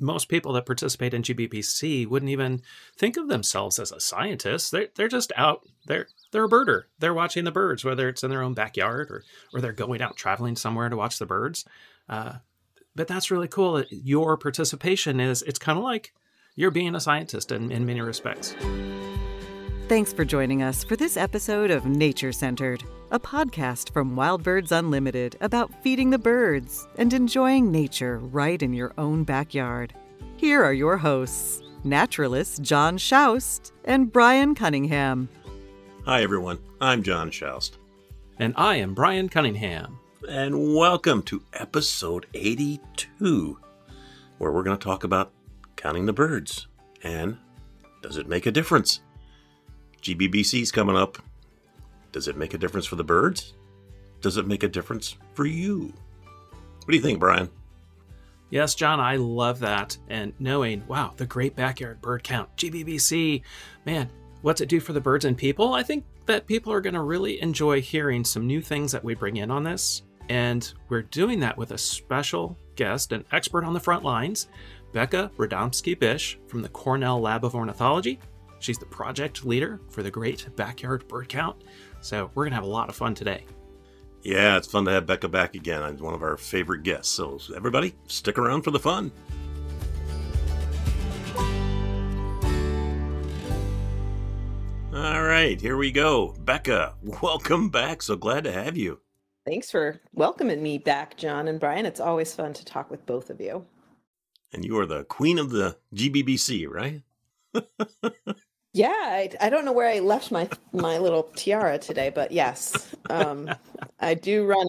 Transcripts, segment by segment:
most people that participate in GBBC wouldn't even think of themselves as a scientist. They're, they're just out. They're they're a birder. They're watching the birds, whether it's in their own backyard or or they're going out traveling somewhere to watch the birds. Uh, but that's really cool. Your participation is it's kind of like you're being a scientist in, in many respects. Thanks for joining us for this episode of Nature Centered, a podcast from Wild Birds Unlimited about feeding the birds and enjoying nature right in your own backyard. Here are your hosts, naturalist John Schaust and Brian Cunningham. Hi, everyone. I'm John Schaust. And I am Brian Cunningham. And welcome to episode 82, where we're going to talk about counting the birds and does it make a difference? GBBC's coming up. Does it make a difference for the birds? Does it make a difference for you? What do you think, Brian? Yes, John, I love that. And knowing, wow, the Great Backyard Bird Count, GBBC, man, what's it do for the birds and people? I think that people are going to really enjoy hearing some new things that we bring in on this. And we're doing that with a special guest, an expert on the front lines, Becca Rodomski Bish from the Cornell Lab of Ornithology. She's the project leader for the Great Backyard Bird Count. So we're going to have a lot of fun today. Yeah, it's fun to have Becca back again. I'm one of our favorite guests. So everybody, stick around for the fun. All right, here we go. Becca, welcome back. So glad to have you. Thanks for welcoming me back, John and Brian. It's always fun to talk with both of you. And you are the queen of the GBBC, right? Yeah, I, I don't know where I left my my little tiara today, but yes, um, I do run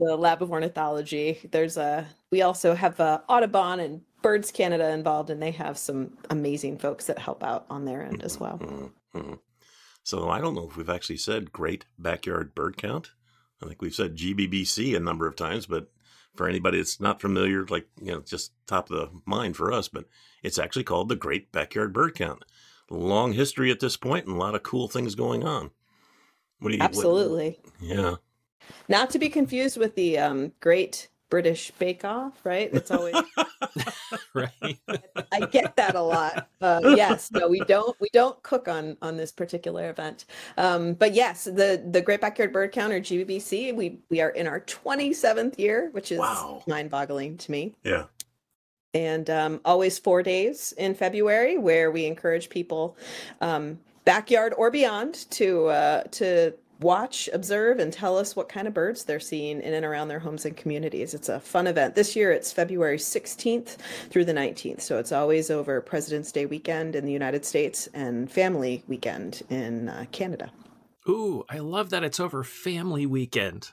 the Lab of Ornithology. There's a we also have a Audubon and Birds Canada involved, and they have some amazing folks that help out on their end as well. Mm-hmm. So I don't know if we've actually said Great Backyard Bird Count. I think we've said GBBC a number of times, but for anybody that's not familiar, like you know, just top of the mind for us, but it's actually called the Great Backyard Bird Count long history at this point and a lot of cool things going on. What do you Absolutely. What, yeah. Not to be confused with the um, Great British Bake Off, right? It's always right. I get that a lot. Uh, yes, no, we don't. We don't cook on on this particular event. Um, but yes, the the Great Backyard Bird Counter GBBC. We we are in our 27th year, which is wow. mind boggling to me. Yeah and um, always four days in February, where we encourage people, um, backyard or beyond, to uh, to watch, observe, and tell us what kind of birds they're seeing in and around their homes and communities. It's a fun event. This year, it's February 16th through the 19th, so it's always over President's Day weekend in the United States and Family Weekend in uh, Canada. Ooh, I love that it's over Family Weekend.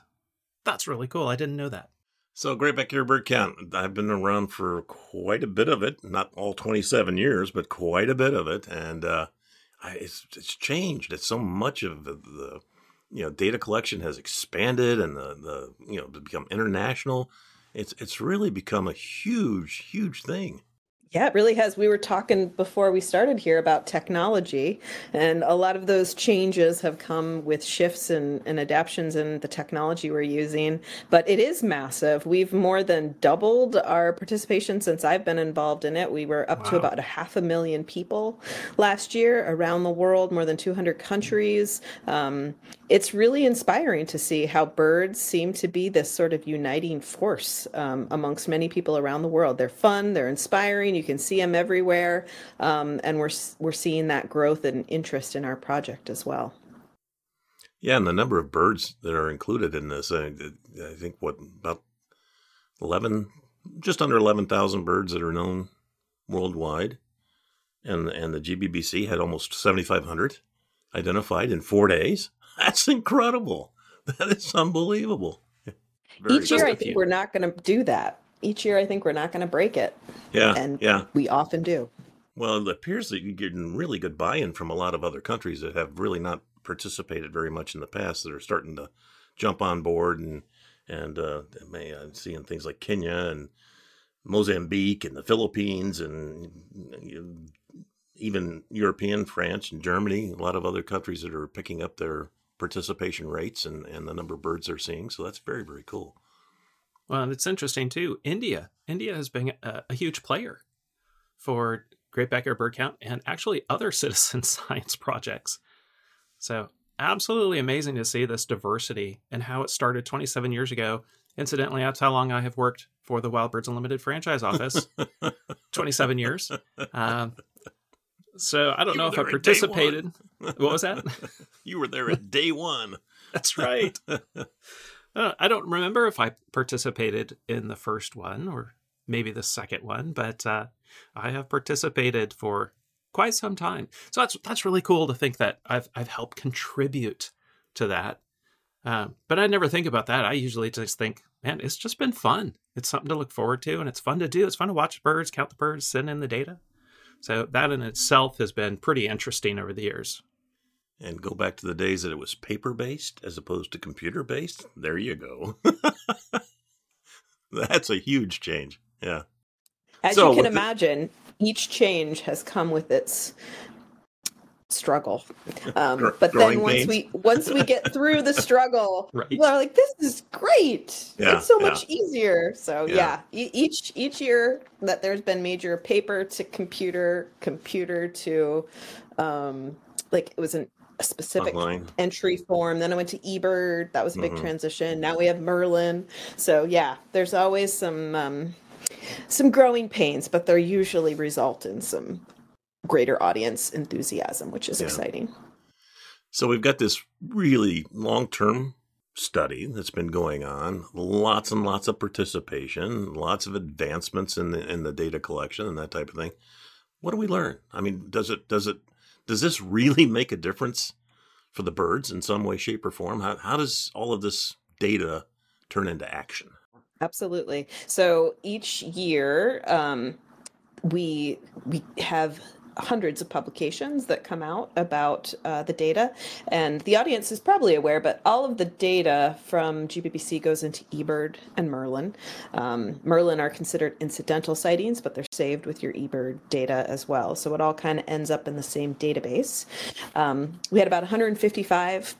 That's really cool. I didn't know that. So, Great Backyard Bird Count, I've been around for quite a bit of it, not all 27 years, but quite a bit of it. And uh, I, it's, it's changed. It's so much of the, the, you know, data collection has expanded and the, the, you know, become international. It's, it's really become a huge, huge thing. Yeah, it really has. We were talking before we started here about technology, and a lot of those changes have come with shifts and, and adaptations in the technology we're using. But it is massive. We've more than doubled our participation since I've been involved in it. We were up wow. to about a half a million people last year around the world, more than 200 countries. Um, it's really inspiring to see how birds seem to be this sort of uniting force um, amongst many people around the world. They're fun, they're inspiring. You can see them everywhere, um, and we're we're seeing that growth and interest in our project as well. Yeah, and the number of birds that are included in this, I, I think what about eleven, just under eleven thousand birds that are known worldwide, and and the GBBC had almost seventy five hundred identified in four days. That's incredible. That is unbelievable. Very Each year, I think we're not going to do that. Each year, I think we're not going to break it. Yeah, and yeah, we often do. Well, it appears that you're getting really good buy-in from a lot of other countries that have really not participated very much in the past that are starting to jump on board and and uh, may, I'm seeing things like Kenya and Mozambique and the Philippines and you know, even European, France and Germany, a lot of other countries that are picking up their participation rates and, and the number of birds they're seeing. So that's very, very cool. Well, and it's interesting too. India, India has been a, a huge player. for Great Backyard Bird Count and actually other citizen science projects. So, absolutely amazing to see this diversity and how it started 27 years ago. Incidentally, that's how long I have worked for the Wild Birds Unlimited franchise office 27 years. Um, so, I don't You know if I there at day participated. What was that? you were there at day one. That's right. Uh, I don't remember if I participated in the first one or maybe the second one, but uh, I have participated for quite some time. So that's that's really cool to think that I've I've helped contribute to that. Um, but I never think about that. I usually just think, man, it's just been fun. It's something to look forward to, and it's fun to do. It's fun to watch birds, count the birds, send in the data. So that in itself has been pretty interesting over the years. And go back to the days that it was paper based as opposed to computer based. There you go. That's a huge change. Yeah. As So you can with the- imagine, each change has come with its struggle. Um, Gr- but then once pains. we once we get through the struggle, Right. we're like, "This is great! Yeah, it's so yeah. much easier." So Yeah. yeah, e- each each year that there's been major paper to computer, computer to, um, like it was an, a specific Online. entry form. Then I went to eBird. That was a big Mhm. transition. Now we have Merlin. So yeah, there's always some um, some growing pains, but they're usually result in some greater audience enthusiasm, which is Yeah. exciting. So we've got this really long term study that's been going on, lots and lots of participation, lots of advancements in the in the data collection and that type of thing. What do we learn? I mean, does it does it does this really make a difference for the birds in some way, shape, or form? How how does all of this data turn into action? Absolutely. So each year, um, we we have hundreds of publications that come out about uh, the data. And the audience is probably aware but all of the data from gbbc goes into ebird and merlin. Um, merlin are considered incidental sightings but they're saved with your ebird data as well. So it all kind of ends up in the same database. Um, we had about 155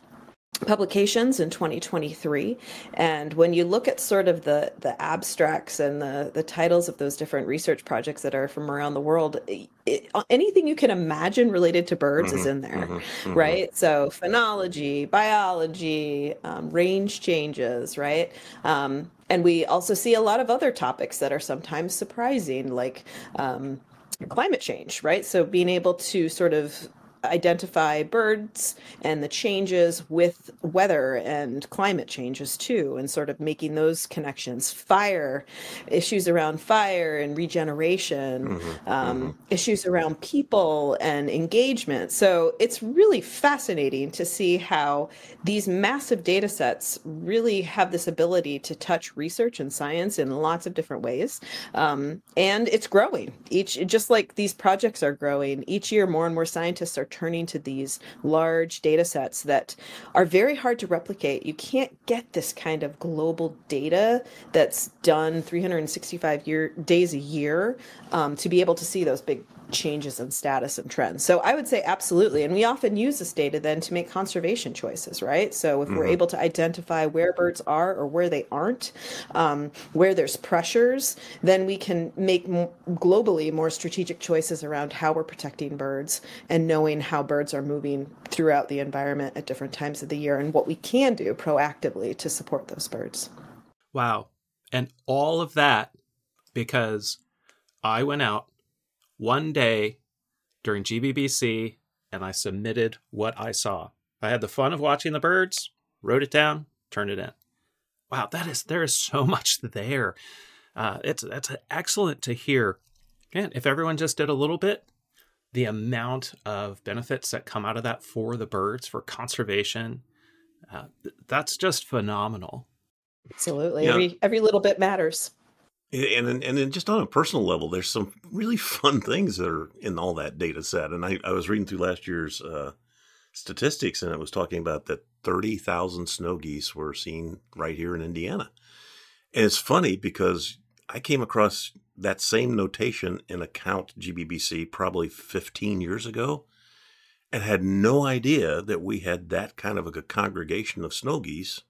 publications in 2023 and when you look at sort of the the abstracts and the the titles of those different research projects that are from around the world it, anything you can imagine related to birds is Mhm, in there mhm, mhm. right? So phenology biology um, range changes right? Um, and we also see a lot of other topics that are sometimes surprising like um, climate change, right? So being able to sort of identify birds and the changes with weather and climate changes too and sort of making those connections. Fire issues around fire and regeneration um, issues around people and engagement. So it's really fascinating to see how these massive data sets really have this ability to touch research and science in lots of different ways um, and it's growing. Each just like these projects are growing each year more and more scientists are turning to these large data sets that are very hard to replicate. You can't get this kind of global data that's done 365 year days a year um, to be able to see those big changes in status and trends. So I would say absolutely. And we often use this data then to make conservation choices, right? So if we're able to identify where birds are or where they aren't, um, where there's pressures, then we can make m- globally more strategic choices around how we're protecting birds and knowing how birds are moving throughout the environment at different times of the year and what we can do proactively to support those birds. Wow. And all of that because I went out one day during GBBC and I submitted what I saw. I had the fun of watching the birds, wrote it down, turned it in. Wow, that is there is so much there. Uh, it's that's excellent to hear. And if everyone just did a little bit, the amount of benefits that come out of that for the birds, for conservation, uh, th- that's just phenomenal. Absolutely. Yeah. Every every little bit matters. And and then just on a personal level, there's some really fun things that are in all that data set. And I, I was reading through last year's uh, statistics, and it was talking about that 30,000 snow geese were seen right here in Indiana. And it's funny because I came across that same notation in a count GBBC probably 15 years ago and had no idea that we had that kind of a congregation of snow geese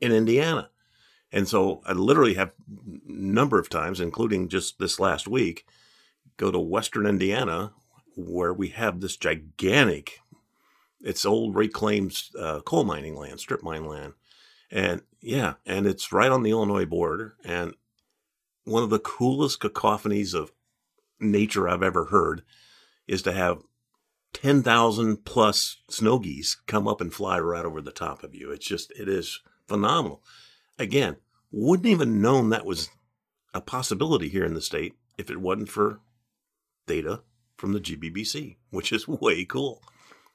in Indiana. And so I literally have number of times, including just this last week, go to Western Indiana, where we have this gigantic, it's old reclaimed uh, coal mining land, strip mine land. And yeah, and it's right on the Illinois border. And one of the coolest cacophonies of nature I've ever heard is to have 10,000 plus snow geese come up and fly right over the top of you. It's just, it is phenomenal. Again, wouldn't even known that was a possibility here in the state if it wasn't for data from the GBBC, which is way cool.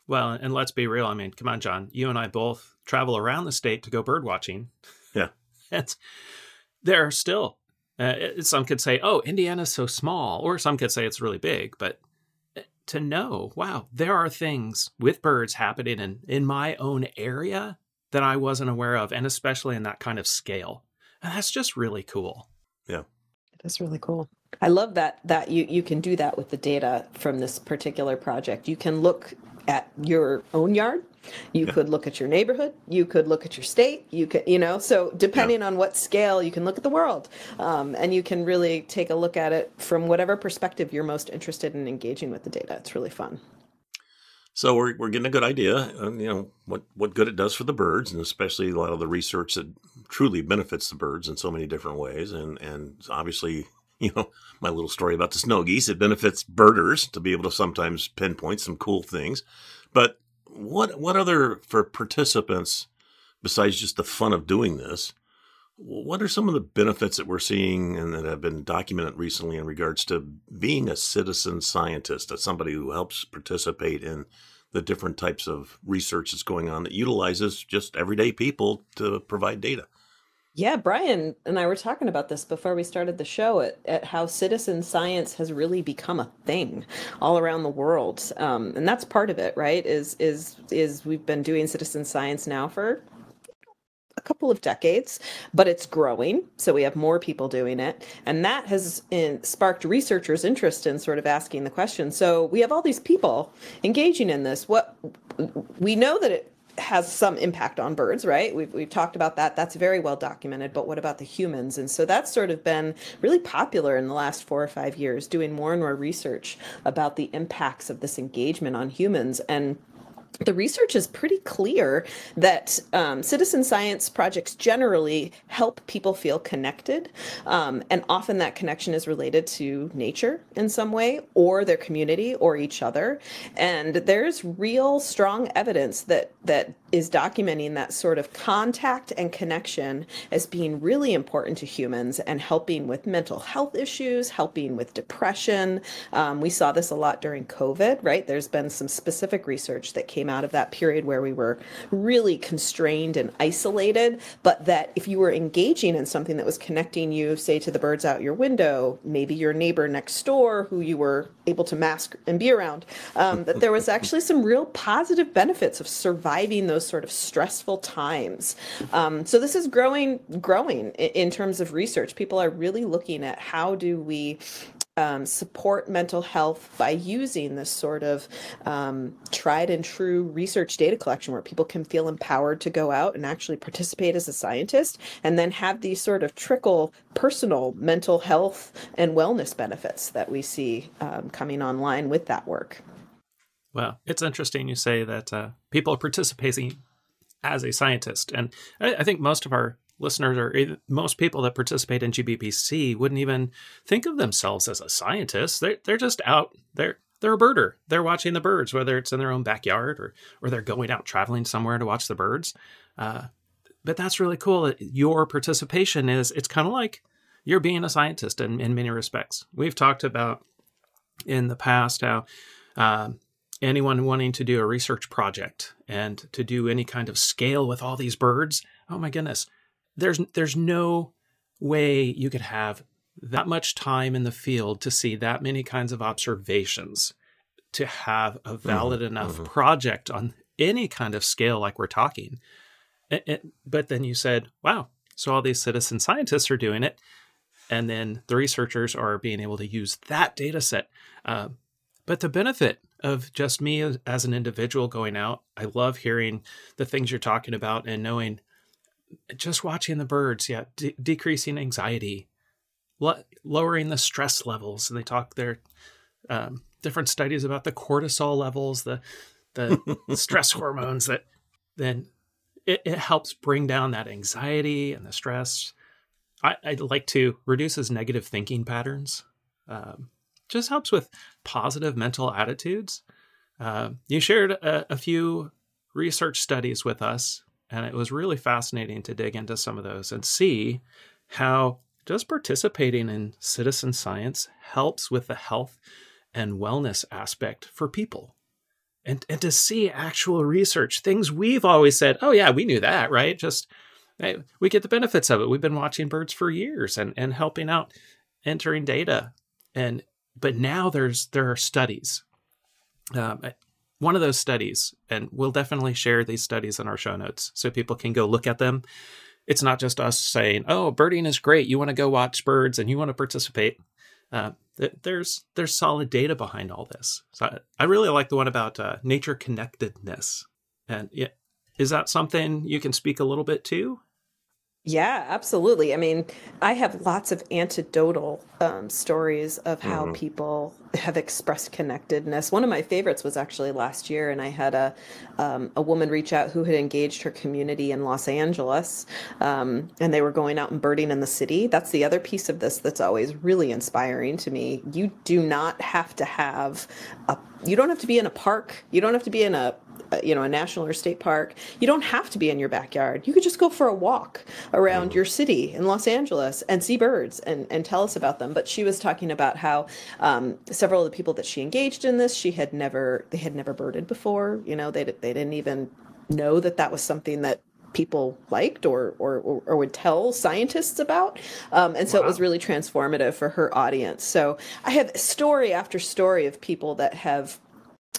Well, and let's be real. I mean, come on, John. You and I both travel around the state to go bird watching. Yeah. and there are still, uh, some could say, oh, Indiana's so small, or some could say it's really big. But uh, to know, wow, there are things with birds happening in, in my own area that I wasn't aware of, and especially in that kind of scale. And that's just really cool. Yeah. It is really cool. I love that that you you can do that with the data from this particular project. You can look at your own yard. You yeah. could look at your neighborhood. You could look at your state. You could, you know, so depending yeah. on what scale, you can look at the world, um, and you can really take a look at it from whatever perspective you're most interested in engaging with the data. It's really fun. So we're, we're getting a good idea, you know, what, what good it does for the birds, and especially a lot of the research that truly benefits the birds in so many different ways. And, and obviously, you know, my little story about the snow geese, it benefits birders to be able to sometimes pinpoint some cool things. But what, what other, for participants, besides just the fun of doing this, what are some of the benefits that we're seeing and that have been documented recently in regards to being a citizen scientist, as somebody who helps participate in the different types of research that's going on that utilizes just everyday people to provide data? Yeah, Brian and I were talking about this before we started the show at, at how citizen science has really become a thing all around the world, um, and that's part of it, right? Is is is we've been doing citizen science now for a couple of decades, but it's growing. So we have more people doing it. And that has in, sparked researchers' interest in sort of asking the question. So we have all these people engaging in this. What we know that it has some impact on birds, right? We've, we've talked about that. That's very well documented. But what about the humans? And so that's sort of been really popular in the last four or five years, doing more and more research about the impacts of this engagement on humans. And the research is pretty clear that um, citizen science projects generally help people feel connected. Um, and often that connection is related to nature in some way, or their community, or each other. And there's real strong evidence that, that is documenting that sort of contact and connection as being really important to humans and helping with mental health issues, helping with depression. Um, we saw this a lot during COVID, right? There's been some specific research that came out of that period where we were really constrained and isolated, but that if you were engaging in something that was connecting you, say, to the birds out your window, maybe your neighbor next door who you were able to mask and be around, um, that there was actually some real positive benefits of surviving those sort of stressful times. Um, so this is growing, growing in, in terms of research. People are really looking at how do we um, support mental health by using this sort of um, tried and true research data collection where people can feel empowered to go out and actually participate as a scientist and then have these sort of trickle personal mental health and wellness benefits that we see um, coming online with that work. Well, it's interesting you say that uh, people are participating as a scientist. And I, I, think most of our listeners or most people that participate in GBBC wouldn't even think of themselves as a scientist. They're, they're just out. They're, they're a birder. They're watching the birds, whether it's in their own backyard or, or they're going out traveling somewhere to watch the birds. Uh, but that's really cool your participation is, it's kind of like you're being a scientist in, in many respects. We've talked about in the past how um, anyone wanting to do a research project and to do any kind of scale with all these birds, oh my goodness, there's there's no way you could have that much time in the field to see that many kinds of observations to have a mm-hmm. valid mm-hmm. enough mm-hmm. project on any kind of scale like we're talking. It, it, but then you said, wow, so all these citizen scientists are doing it. And then the researchers are being able to use that data set. Uh, but the benefit of just me as an individual going out. I love hearing the things you're talking about and knowing just watching the birds, yeah, de- decreasing anxiety, lowering the stress levels. And they talk their um, different studies about the cortisol levels, the the stress hormones that then it, it, helps bring down that anxiety and the stress. I, I like to reduces negative thinking patterns. Um, just helps with positive mental attitudes. Uh, you shared a, a few research studies with us, and it was really fascinating to dig into some of those and see how just participating in citizen science helps with the health and wellness aspect for people. And, and to see actual research, things we've always said, oh, yeah, we knew that, right? Just hey, we get the benefits of it. We've been watching birds for years and, and helping out entering data. And but now there's there are studies. Um, one of those studies, and we'll definitely share these studies in our show notes so people can go look at them. It's not just us saying, "Oh, birding is great. You want to go watch birds and you want to participate." Uh, there's there's solid data behind all this. So I, really like the one about uh, nature connectedness. And yeah, is that something you can speak a little bit to? Yeah, absolutely. I mean, I have lots of anecdotal um, stories of how mm-hmm. people have expressed connectedness. One of my favorites was actually last year, and I had a um, a woman reach out who had engaged her community in Los Angeles, um, and they were going out and birding in the city. That's the other piece of this that's always really inspiring to me. You do not have to have a you don't have to be in a park. You don't have to be in a you know a national or state park you don't have to be in your backyard you could just go for a walk around your city in los angeles and see birds and, and tell us about them but she was talking about how um, several of the people that she engaged in this she had never they had never birded before you know they, they didn't even know that that was something that people liked or, or, or, would tell scientists about. Um, and so wow. it was really transformative for her audience. So I have story after story of people that have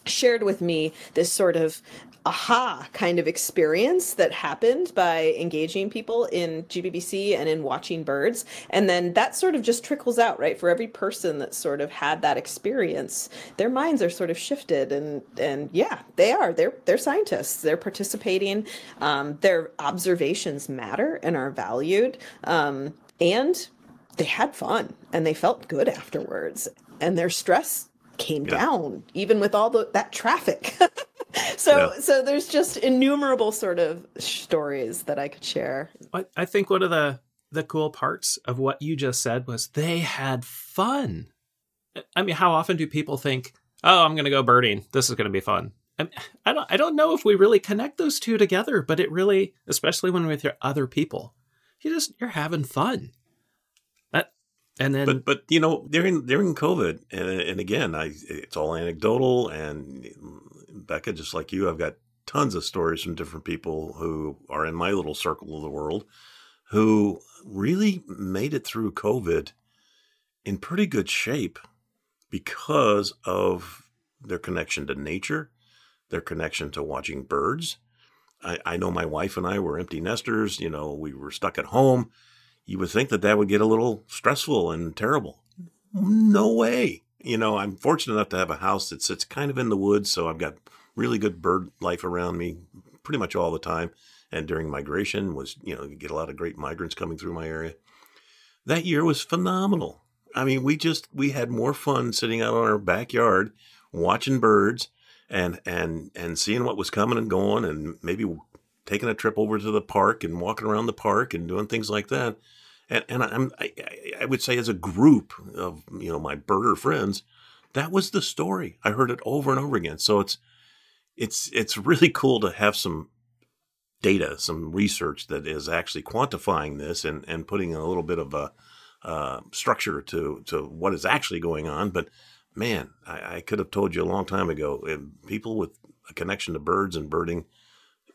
shared with me this sort of aha kind of experience that happened by engaging people in GBBC and in watching birds. And then that sort of just trickles out, right? For every person that sort of had that experience, their minds are sort of shifted and and yeah, they are. They're they're scientists. They're participating. Um, their observations matter and are valued. Um, and they had fun and they felt good afterwards. And their stress came yeah. down even with all the that traffic. So yeah. so there's just innumerable sort of stories that i could share. I, I think one of the the cool parts of what you just said was they had fun. I mean how often do people think oh i'm going to go birding. This is going to be fun. I, mean, I don't i don't know if we really connect those two together but it really especially when we're with your other people you just you're having fun and then, but but you know during during COVID, and, and again, I it's all anecdotal. And Becca, just like you, I've got tons of stories from different people who are in my little circle of the world who really made it through COVID in pretty good shape because of their connection to nature, their connection to watching birds. I, I know my wife and I were empty nesters. You know, we were stuck at home you would think that that would get a little stressful and terrible. No way. You know, I'm fortunate enough to have a house that sits kind of in the woods, so I've got really good bird life around me pretty much all the time. And during migration was, you know, you get a lot of great migrants coming through my area. That year was phenomenal. I mean, we just we had more fun sitting out on our backyard watching birds and and and seeing what was coming and going and maybe taking a trip over to the park and walking around the park and doing things like that and and I'm I, I would say as a group of you know my birder friends, that was the story. I heard it over and over again. So it's it's it's really cool to have some data, some research that is actually quantifying this and and putting a little bit of a uh, structure to to what is actually going on. But man, I, I could have told you a long time ago. People with a connection to birds and birding,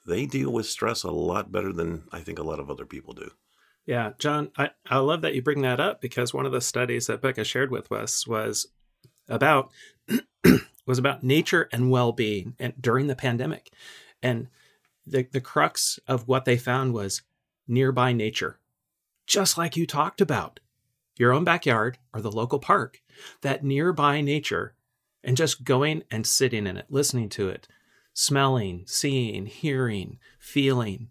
they deal with stress a lot better than I think a lot of other people do. Yeah, John, I, I love that you bring that up because one of the studies that Becca shared with us was about was about nature and well-being and during the pandemic. And the, the crux of what they found was nearby nature. Just like you talked about. Your own backyard or the local park, that nearby nature and just going and sitting in it, listening to it, smelling, seeing, hearing, feeling.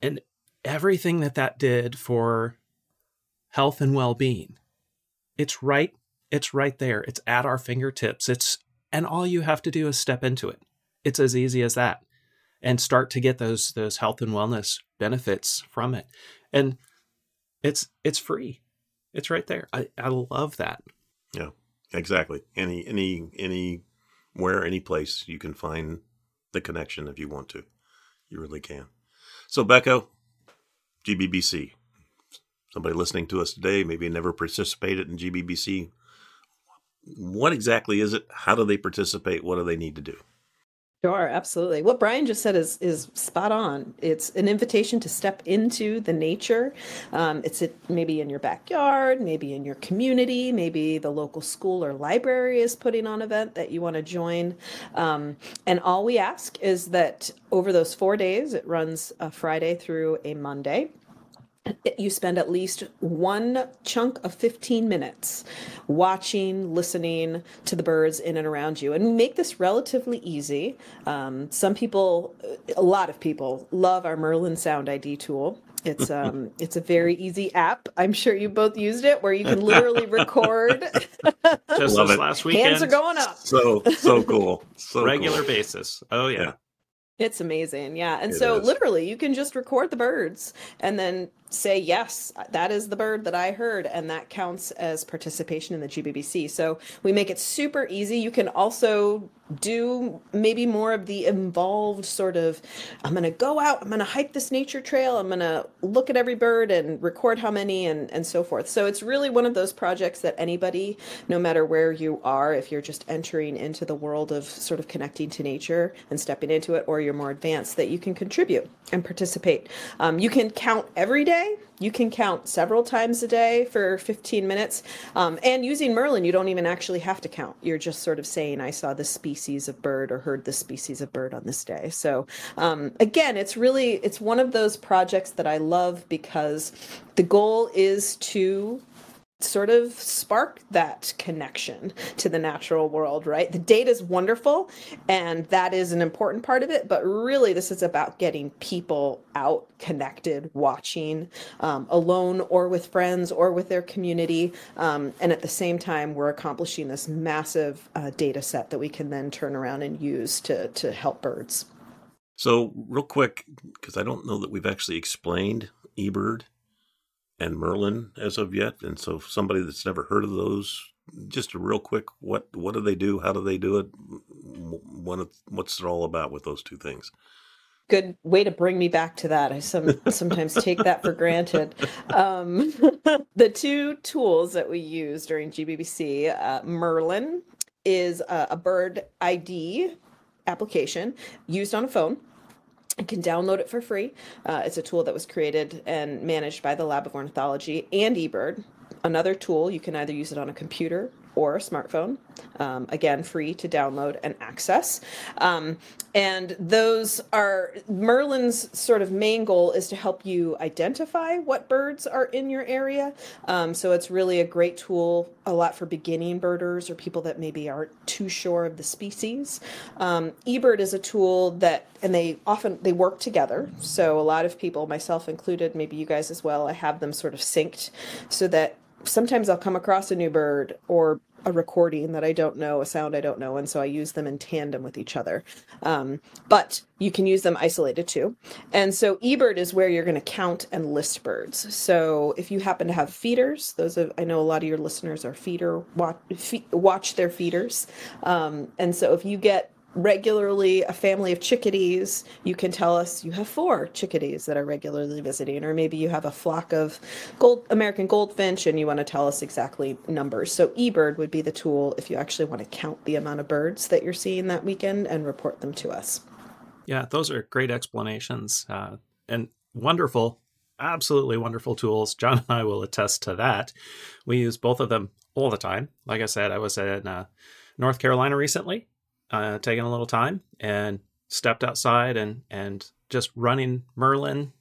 And everything that that did for health and well-being. It's right it's right there. It's at our fingertips. It's and all you have to do is step into it. It's as easy as that. And start to get those those health and wellness benefits from it. And it's it's free. It's right there. I, I love that. Yeah, exactly. Any, any any anywhere, any place you can find the connection if you want to. You really can. So Becca, GBBC. Somebody listening to us today maybe never participated in GBBC. What exactly is it? How do they participate? What do they need to do? Sure, absolutely. What Brian just said is is spot on. It's an invitation to step into the nature. Um, it's it maybe in your backyard, maybe in your community, maybe the local school or library is putting on an event that you want to join. Um, and all we ask is that over those four days, it runs a Friday through a Monday you spend at least one chunk of 15 minutes watching, listening to the birds in and around you. And we make this relatively easy. Um, some people, a lot of people, love our Merlin Sound ID tool. It's um it's a very easy app. I'm sure you both used it where you can literally record. Just Love this it. last weekend. Hands are going up. So so cool. So regular cool. basis. Oh yeah. yeah. It's amazing. Yeah. And it so is. literally you can just record the birds and then say yes that is the bird that i heard and that counts as participation in the gbbc so we make it super easy. You can also do maybe more of the involved sort of i'm going to go out i'm going to hike this nature trail i'm going to look at every bird and record how many and, and so forth. So it's really one of those projects that anybody no matter where you are if you're just entering into the world of sort of connecting to nature and stepping into it or you're more advanced that you can contribute and participate. Um, you can count every day day. You can count several times a day for 15 minutes. Um, and using Merlin, you don't even actually have to count. You're just sort of saying, I saw this species of bird or heard this species of bird on this day. So um, again, it's really, it's one of those projects that I love because the goal is to sort of spark that connection to the natural world, right? The data is wonderful and that is an important part of it, but really this is about getting people out connected, watching um, alone or with friends or with their community. Um, and at the same time, we're accomplishing this massive uh, data set that we can then turn around and use to, to help birds. So, real quick, because I don't know that we've actually explained eBird and Merlin as of yet. And so, somebody that's never heard of those, just a real quick, what what do they do? How do they do it? What what's it all about with those two things? Good way to bring me back to that. I some, sometimes take that for granted. Um, the two tools that we use during GBBC, uh, Merlin is a, a bird ID application used on a phone you can download it for free. Uh, it's a tool that was created and managed by the Lab of Ornithology and eBird. Another tool, you can either use it on a computer or a smartphone. Um, again, free to download and access. Um, and those are Merlin's sort of main goal is to help you identify what birds are in your area. Um, so it's really a great tool, a lot for beginning birders or people that maybe aren't too sure of the species. Um, eBird is a tool that, and they often they work together. So a lot of people, myself included, maybe you guys as well, I have them sort of synced so that sometimes I'll come across a new bird or a recording that I don't know, a sound I don't know, and so I use them in tandem with each other. Um, but you can use them isolated too. And so eBird is where you're going to count and list birds. So if you happen to have feeders, those of I know a lot of your listeners are feeder watch, watch their feeders, um, and so if you get regularly a family of chickadees, you can tell us you have four chickadees that are regularly visiting, or maybe you have a flock of gold American goldfinch and you want to tell us exactly numbers. So eBird would be the tool if you actually want to count the amount of birds that you're seeing that weekend and report them to us. Yeah, those are great explanations uh, and wonderful, absolutely wonderful tools. John and I will attest to that. We use both of them all the time. Like I said, I was in uh, North Carolina recently uh, taking a little time and stepped outside and and just running Merlin,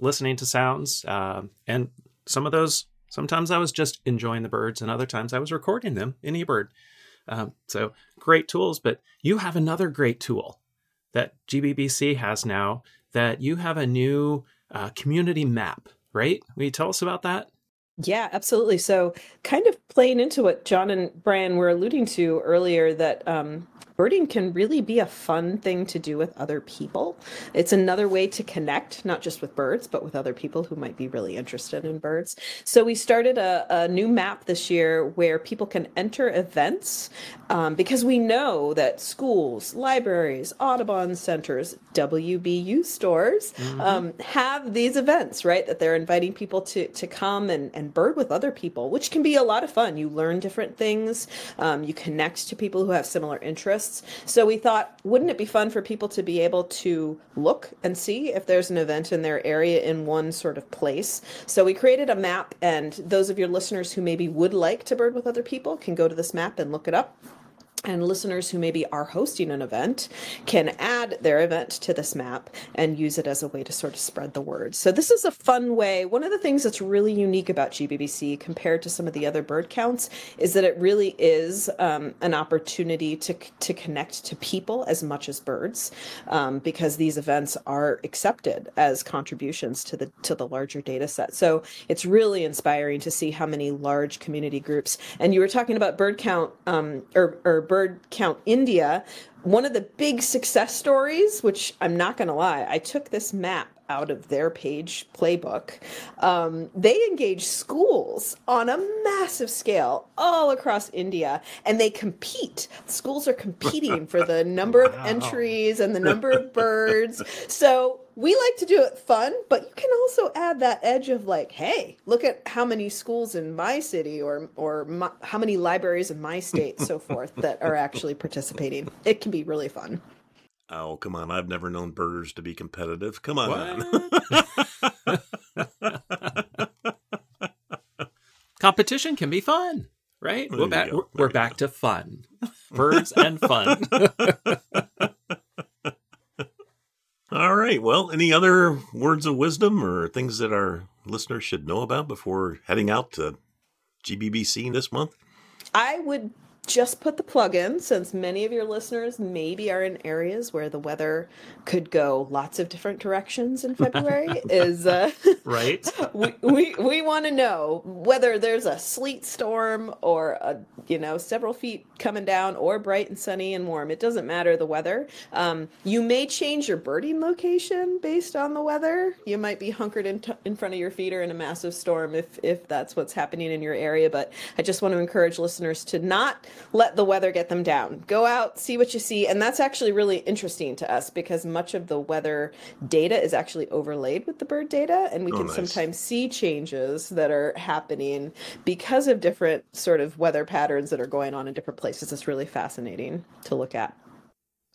listening to sounds, uh, and some of those. Sometimes I was just enjoying the birds, and other times I was recording them in eBird. Um, so great tools, but you have another great tool that GBBC has now. That you have a new uh, community map, right? Will you tell us about that? Yeah, absolutely. So, kind of playing into what John and Brian were alluding to earlier, that um, birding can really be a fun thing to do with other people. It's another way to connect, not just with birds, but with other people who might be really interested in birds. So we started a, a new map this year where people can enter events um, because we know that schools, libraries, Audubon centers, WBU stores mm-hmm. um, have these events, right? That they're inviting people to, to come and, and bird with other people, which can be a lot of fun. You learn different things, um, you connect to people who have similar interests so we thought, wouldn't it be fun for people to be able to look and see if there's an event in their area in one sort of place? So we created a map, and those of your listeners who maybe would like to bird with other people can go to this map and look it up and listeners who maybe are hosting an event can add their event to this map and use it as a way to sort of spread the word. So this is a fun way. One of the things that's really unique about GBBC compared to some of the other bird counts is that it really is um, an opportunity to to connect to people as much as birds, um, because these events are accepted as contributions to the to the larger data set. So it's really inspiring to see how many large community groups. And you were talking about bird count um, or or bird count India, one of the big success stories, which I'm not going to lie, I took this map out of their page playbook. Um, they engage schools on a massive scale all across India, and they compete. Schools are competing for the number wow. of entries and the number of birds. So we like to do it fun, but you can also add that edge of like, hey, look at how many schools in my city or or my, how many libraries in my state, so forth, that are actually participating. It can be really fun. Oh, come on. I've never known birders to be competitive. Come on. Competition can be fun, right? we're back, we're, we're back to fun. Birds and fun. Right. Well, any other words of wisdom or things that our listeners should know about before heading out to GBBC this month? I would just put the plug in since many of your listeners maybe are in areas where the weather could go lots of different directions in February is uh, right. we we, we want to know whether there's a sleet storm or a you know several feet coming down or bright and sunny and warm. It doesn't matter the weather. Um, you may change your birding location based on the weather. You might be hunkered in, t- in front of your feeder in a massive storm if if that's what's happening in your area but I just want to encourage listeners to not let the weather get them down. Go out, see what you see. And that's actually really interesting to us because much of the weather data is actually overlaid with the bird data. And we oh, can nice. sometimes see changes that are happening because of different sort of weather patterns that are going on in different places. It's really fascinating to look at.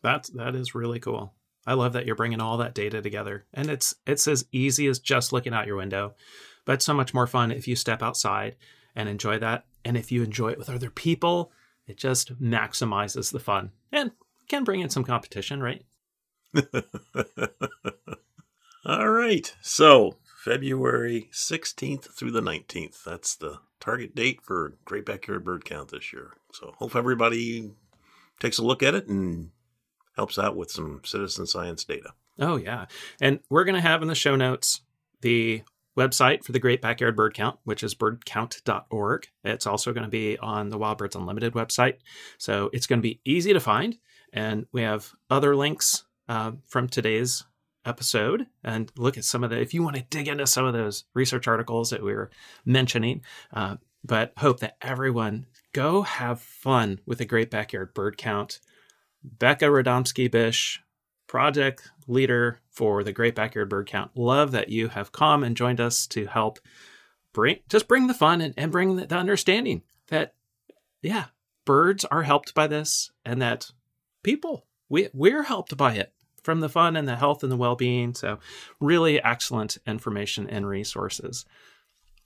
That's, that is really cool. I love that you're bringing all that data together. And it's, it's as easy as just looking out your window, but so much more fun if you step outside and enjoy that. And if you enjoy it with other people, it just maximizes the fun and can bring in some competition, right? All right. So, February 16th through the 19th. That's the target date for Great Backyard Bird Count this year. So, hope everybody takes a look at it and helps out with some citizen science data. Oh, yeah. And we're going to have in the show notes the website for the Great Backyard Bird Count, which is birdcount.org. It's also going to be on the Wild Birds Unlimited website. So it's going to be easy to find. And we have other links uh, from today's episode and look at some of the, if you want to dig into some of those research articles that we were mentioning. Uh, but hope that everyone go have fun with the Great Backyard Bird Count. Becca Rodomski Bish project leader for the Great Backyard Bird Count. Love that you have come and joined us to help bring just bring the fun and, and bring the, the understanding that yeah, birds are helped by this and that people we we're helped by it from the fun and the health and the well-being. So really excellent information and resources.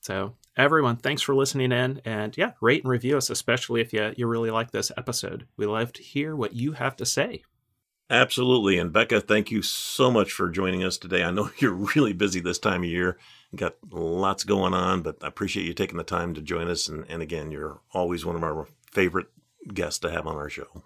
So everyone, thanks for listening in and yeah, rate and review us, especially if you, you really like this episode. We love to hear what you have to say. Absolutely. And Becca, thank you so much for joining us today. I know you're really busy this time of year. You got lots going on, but I appreciate you taking the time to join us. And, and again, you're always one of our favorite guests to have on our show.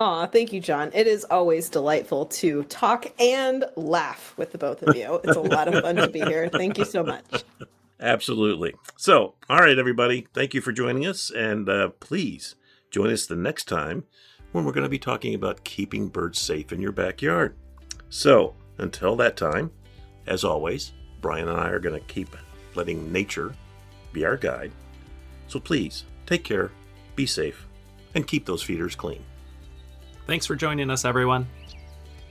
Aw, thank you, John. It is always delightful to talk and laugh with the both of you. It's a lot of fun to be here. Thank you so much. Absolutely. So, all right, everybody. Thank you for joining us. And uh, please join us the next time when we're going to be talking about keeping birds safe in your backyard. So, until that time, as always, Brian and I are going to keep letting nature be our guide. So please take care, be safe, and keep those feeders clean. Thanks for joining us, everyone.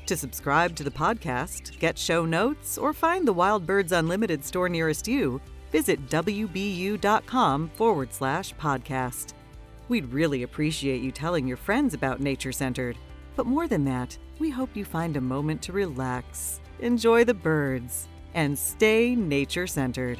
To subscribe to the podcast, get show notes, or find the Wild Birds Unlimited store nearest you, visit WBU.com forward slash podcast. We'd really appreciate you telling your friends about Nature Centered. But more than that, we hope you find a moment to relax, enjoy the birds, and stay nature centered.